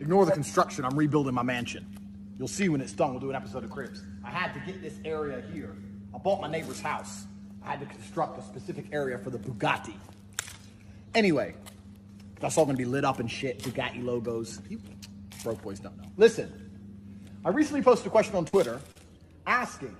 Ignore the construction. I'm rebuilding my mansion. You'll see when it's done. We'll do an episode of Cribs. I had to get this area here. I bought my neighbor's house. I had to construct a specific area for the Bugatti. Anyway, that's all gonna be lit up and shit. Bugatti logos. You broke boys don't know. Listen, I recently posted a question on Twitter asking,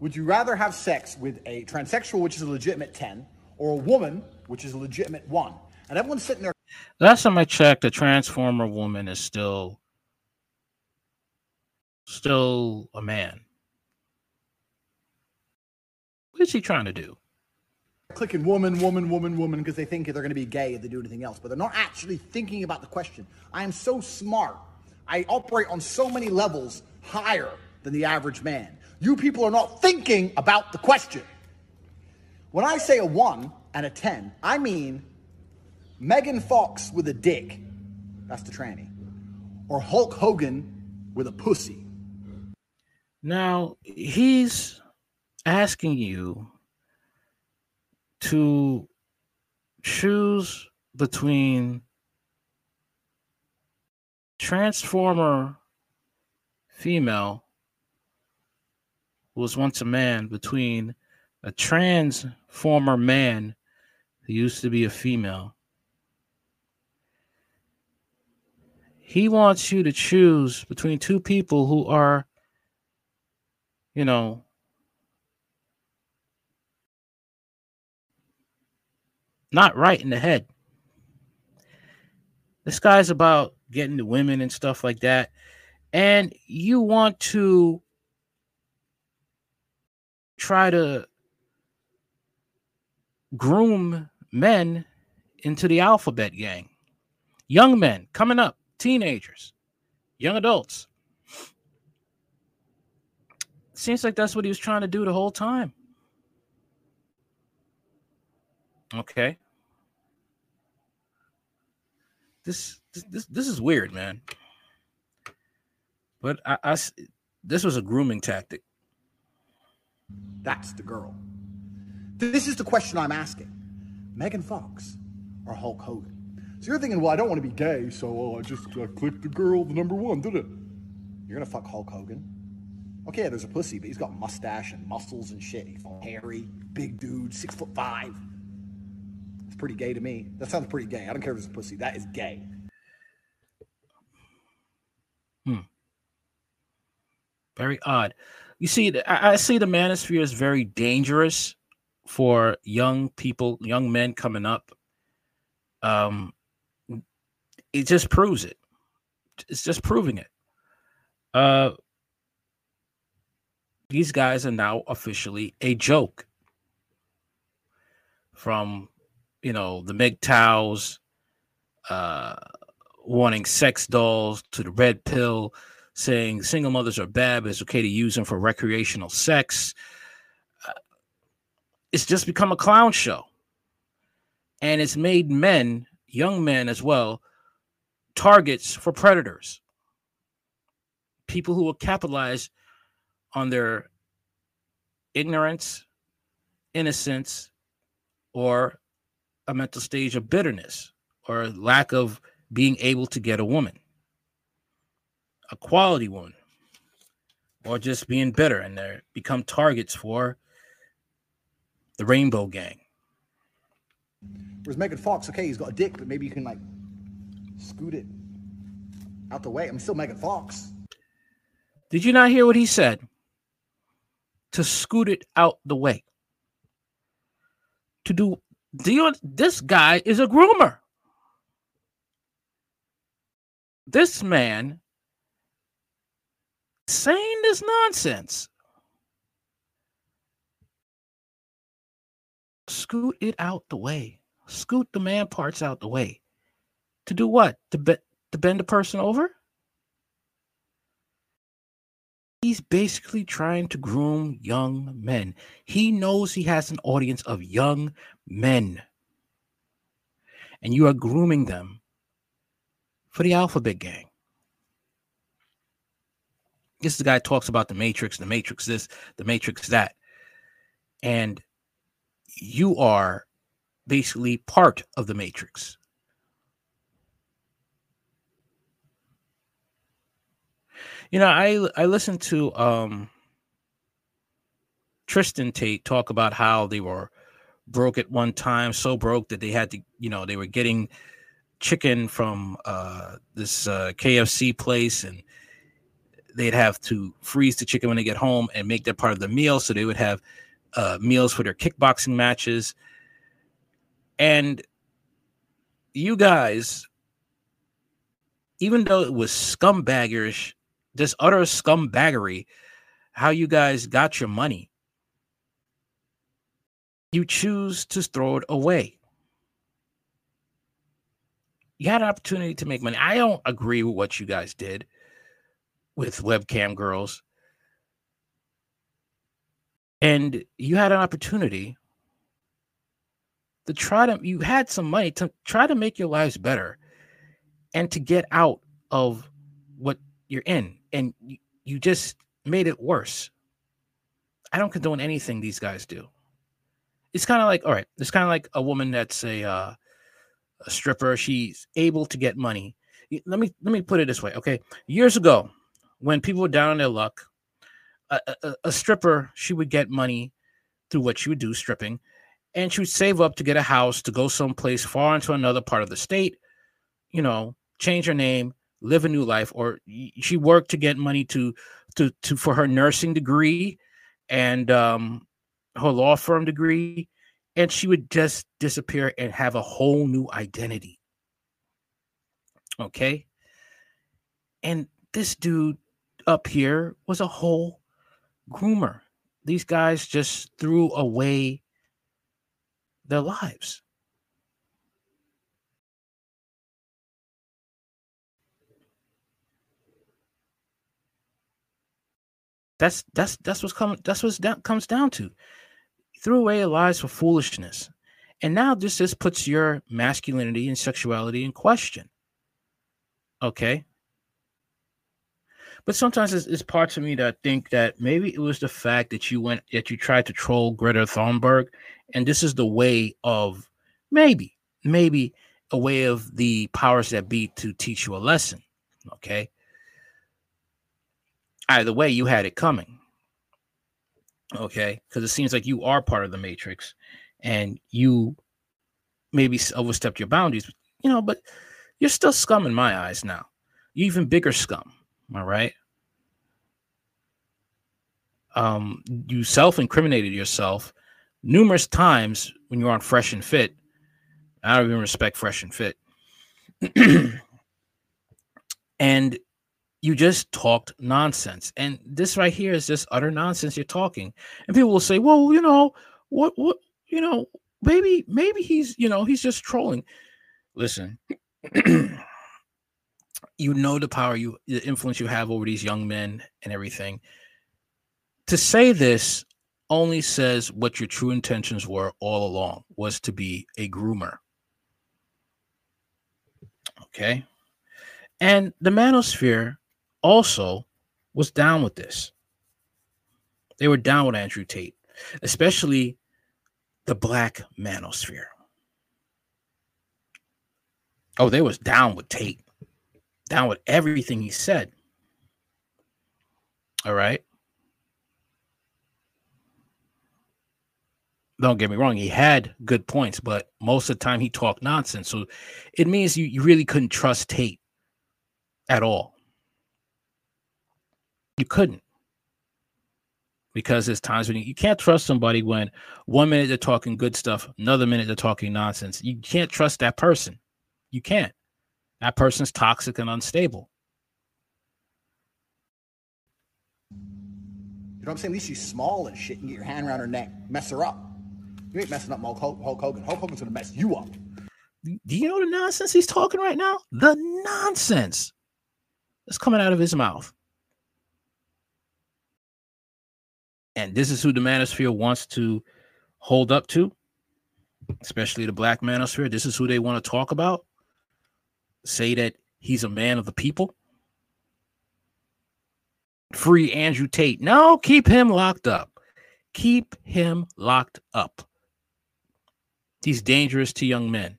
would you rather have sex with a transsexual, which is a legitimate 10, or a woman, which is a legitimate 1? And everyone's sitting there. Last time I checked, the transformer woman is still still a man. What is he trying to do? clicking woman, woman, woman, woman because they think they're going to be gay if they do anything else, but they're not actually thinking about the question. I am so smart. I operate on so many levels higher than the average man. You people are not thinking about the question. When I say a one and a 10, I mean Megan Fox with a dick. That's the tranny. Or Hulk Hogan with a pussy. Now, he's asking you to choose between Transformer female who was once a man between a transformer man who used to be a female. He wants you to choose between two people who are, you know, not right in the head. This guy's about getting to women and stuff like that. And you want to try to groom men into the alphabet gang. Young men coming up, teenagers, young adults. Seems like that's what he was trying to do the whole time. Okay. This this this is weird, man. But I, I this was a grooming tactic. That's the girl. This is the question I'm asking. Megan Fox or Hulk Hogan? So you're thinking, well, I don't want to be gay, so well, I just uh, clicked the girl, the number one, did it? You're gonna fuck Hulk Hogan? Okay, there's a pussy, but he's got mustache and muscles and shit. He's hairy, big dude, six foot five It's pretty gay to me. That sounds pretty gay. I don't care if it's a pussy. That is gay. Hmm. Very odd. You see, I see the manosphere is very dangerous for young people, young men coming up. Um, it just proves it. It's just proving it. Uh, these guys are now officially a joke from you know, the MGTOWs, uh, wanting sex dolls to the red pill, saying single mothers are bad, but it's okay to use them for recreational sex. Uh, it's just become a clown show. And it's made men, young men as well, targets for predators. People who will capitalize on their ignorance, innocence, or a mental stage of bitterness or lack of being able to get a woman, a quality woman, or just being bitter and they become targets for the Rainbow Gang. Whereas Megan Fox, okay, he's got a dick, but maybe you can like scoot it out the way. I'm still Megan Fox. Did you not hear what he said? To scoot it out the way. To do you this guy is a groomer. This man saying this nonsense. Scoot it out the way. Scoot the man parts out the way. To do what? To, be- to bend a person over? He's basically trying to groom young men. He knows he has an audience of young men. And you are grooming them for the alphabet gang. This guy talks about the matrix, the matrix this, the matrix that. And you are basically part of the matrix. You know, I I listened to um Tristan Tate talk about how they were broke at one time, so broke that they had to, you know, they were getting chicken from uh, this uh, KFC place and they'd have to freeze the chicken when they get home and make that part of the meal. So they would have uh, meals for their kickboxing matches. And you guys, even though it was scumbaggerish, this utter scumbaggery, how you guys got your money, you choose to throw it away. You had an opportunity to make money. I don't agree with what you guys did with webcam girls. And you had an opportunity to try to, you had some money to try to make your lives better and to get out of what you're in. And you, just made it worse. I don't condone anything these guys do. It's kind of like all right it's kind of like a woman that's a uh, a stripper. She's able to get money. Let me let me put it this way okay? Years ago when people were down on their luck a, a, a stripper she would get money through what she would do stripping and she would save up to get a house to go someplace far into another part of the state you know change her name live a new life or she worked to get money to to to for her nursing degree and um her law firm degree, and she would just disappear and have a whole new identity. Okay. And this dude up here was a whole groomer. These guys just threw away their lives. That's that's that's what's coming. That's what that comes down to threw away your lives for foolishness. And now this just puts your masculinity and sexuality in question. Okay. But sometimes it's, it's parts of me that think that maybe it was the fact that you went that you tried to troll Greta Thunberg, and this is the way of maybe, maybe a way of the powers that be to teach you a lesson. Okay. Either way, you had it coming okay? Because it seems like you are part of the matrix and you maybe overstepped your boundaries you know but you're still scum in my eyes now. You even bigger scum all right? Um you self-incriminated yourself numerous times when you're on fresh and fit. I don't even respect fresh and fit. And you just talked nonsense. And this right here is just utter nonsense you're talking. And people will say, well, you know, what, what, you know, maybe, maybe he's, you know, he's just trolling. Listen, you know the power you, the influence you have over these young men and everything. To say this only says what your true intentions were all along was to be a groomer. Okay. And the manosphere also was down with this. They were down with Andrew Tate, especially the black manosphere. Oh, they was down with Tate, down with everything he said. All right. Don't get me wrong, he had good points, but most of the time he talked nonsense. So it means you, you really couldn't trust Tate at all. You couldn't. Because there's times when you, you can't trust somebody when one minute they're talking good stuff, another minute they're talking nonsense. You can't trust that person. You can't. That person's toxic and unstable. You know what I'm saying? At least she's small and shit and get your hand around her neck, mess her up. You ain't messing up Hulk, Hulk Hogan. Hulk Hogan's gonna mess you up. Do you know the nonsense he's talking right now? The nonsense that's coming out of his mouth. And this is who the manosphere wants to hold up to, especially the black manosphere. This is who they want to talk about. Say that he's a man of the people. Free Andrew Tate. No, keep him locked up. Keep him locked up. He's dangerous to young men.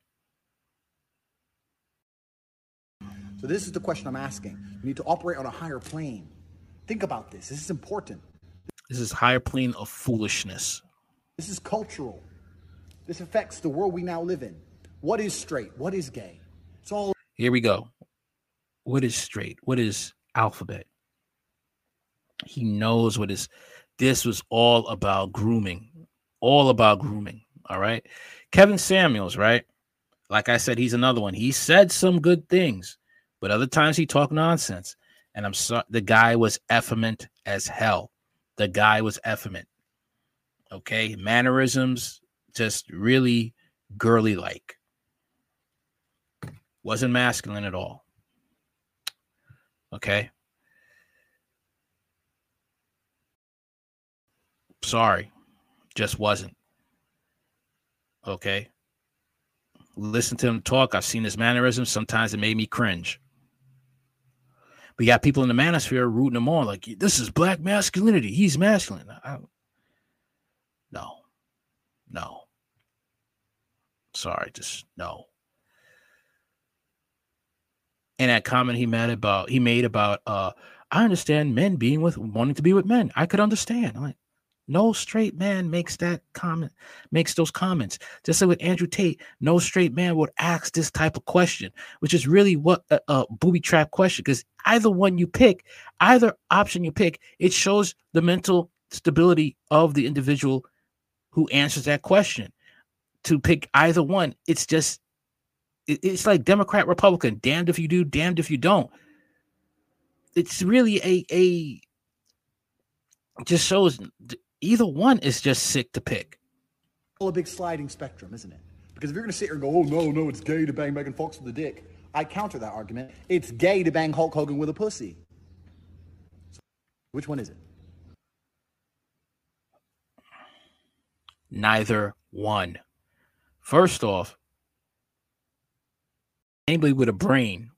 So, this is the question I'm asking. You need to operate on a higher plane. Think about this. This is important. This is higher plane of foolishness. This is cultural. This affects the world we now live in. What is straight? What is gay? It's all Here we go. What is straight? What is alphabet? He knows what is this was all about grooming. All about grooming. All right. Kevin Samuels, right? Like I said, he's another one. He said some good things, but other times he talked nonsense. And I'm sorry, the guy was effeminate as hell. The guy was effeminate. Okay. Mannerisms, just really girly like. Wasn't masculine at all. Okay. Sorry. Just wasn't. Okay. Listen to him talk. I've seen his mannerisms. Sometimes it made me cringe. You got people in the manosphere rooting them on, like this is black masculinity. He's masculine. I, no, no. Sorry, just no. And that comment he made about he made about uh I understand men being with wanting to be with men. I could understand. I'm like, no straight man makes that comment, makes those comments. Just like with Andrew Tate, no straight man would ask this type of question, which is really what a, a booby trap question. Because either one you pick, either option you pick, it shows the mental stability of the individual who answers that question. To pick either one, it's just it, it's like Democrat Republican, damned if you do, damned if you don't. It's really a a just shows either one is just sick to pick. a big sliding spectrum, isn't it? Because if you're going to sit here and go, oh, no, no, it's gay to bang Megan Fox with a dick, I counter that argument. It's gay to bang Hulk Hogan with a pussy. So Which one is it? Neither one. First off, anybody with a brain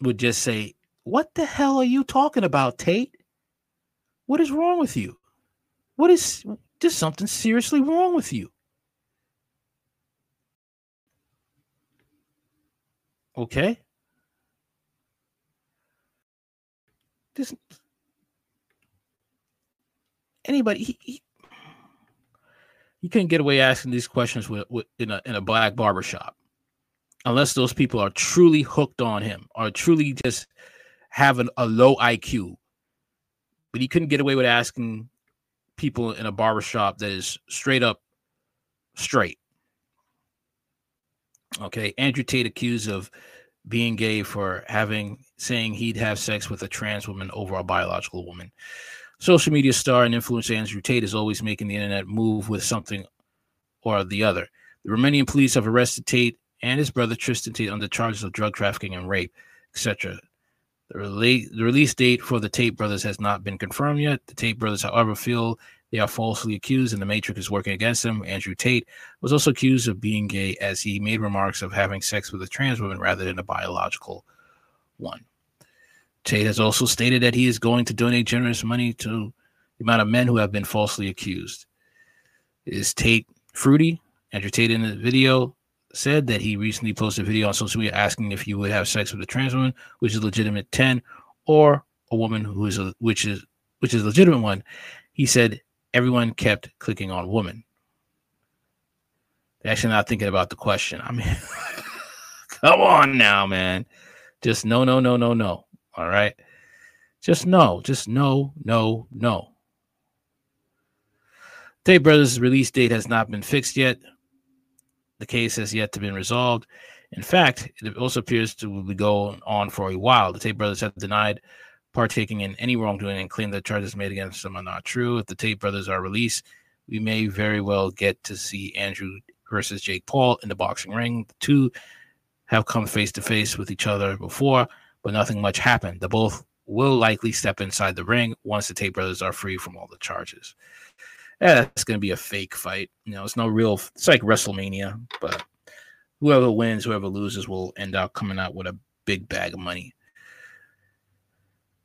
would just say, What the hell are you talking about, Tate? What is wrong with you? What is there's something seriously wrong with you? Okay. This anybody he, he, you couldn't get away asking these questions with, with in a in a black barbershop unless those people are truly hooked on him or truly just having a low IQ. But he couldn't get away with asking people in a barbershop that is straight up straight. Okay, Andrew Tate accused of being gay for having saying he'd have sex with a trans woman over a biological woman. Social media star and influencer Andrew Tate is always making the internet move with something or the other. The Romanian police have arrested Tate and his brother Tristan Tate under charges of drug trafficking and rape, etc. The, rela- the release date for the Tate brothers has not been confirmed yet. The Tate brothers, however, feel they are falsely accused and the Matrix is working against them. Andrew Tate was also accused of being gay as he made remarks of having sex with a trans woman rather than a biological one. Tate has also stated that he is going to donate generous money to the amount of men who have been falsely accused. Is Tate fruity? Andrew Tate in the video said that he recently posted a video on social media asking if you would have sex with a trans woman, which is legitimate 10, or a woman who is a which is which is legitimate one. He said everyone kept clicking on woman. They're actually not thinking about the question. I mean, come on now, man. Just no, no, no, no, no. All right. Just no. Just no, no, no. Tate Brothers' release date has not been fixed yet. The case has yet to be resolved. In fact, it also appears to be going on for a while. The Tate brothers have denied partaking in any wrongdoing and claim that charges made against them are not true. If the Tate brothers are released, we may very well get to see Andrew versus Jake Paul in the boxing ring. The two have come face to face with each other before, but nothing much happened. The both will likely step inside the ring once the Tate brothers are free from all the charges yeah, that's going to be a fake fight. You know, it's no real. It's like WrestleMania, but whoever wins, whoever loses, will end up coming out with a big bag of money.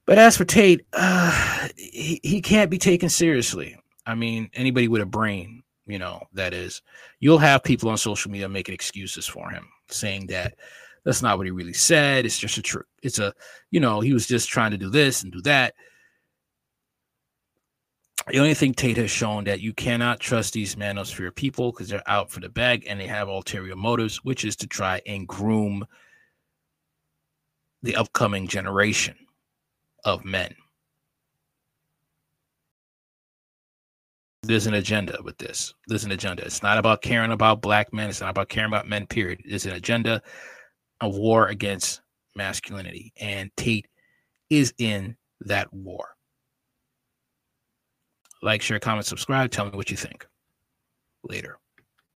But as for Tate, uh, he, he can't be taken seriously. I mean, anybody with a brain, you know, that is, you'll have people on social media making excuses for him, saying that that's not what he really said. It's just a truth. It's a, you know, he was just trying to do this and do that. The only thing Tate has shown that you cannot trust these manosphere people because they're out for the bag and they have ulterior motives, which is to try and groom the upcoming generation of men. There's an agenda with this. There's an agenda. It's not about caring about black men. It's not about caring about men, period. There's an agenda of war against masculinity. And Tate is in that war. Like, share, comment, subscribe. Tell me what you think. Later.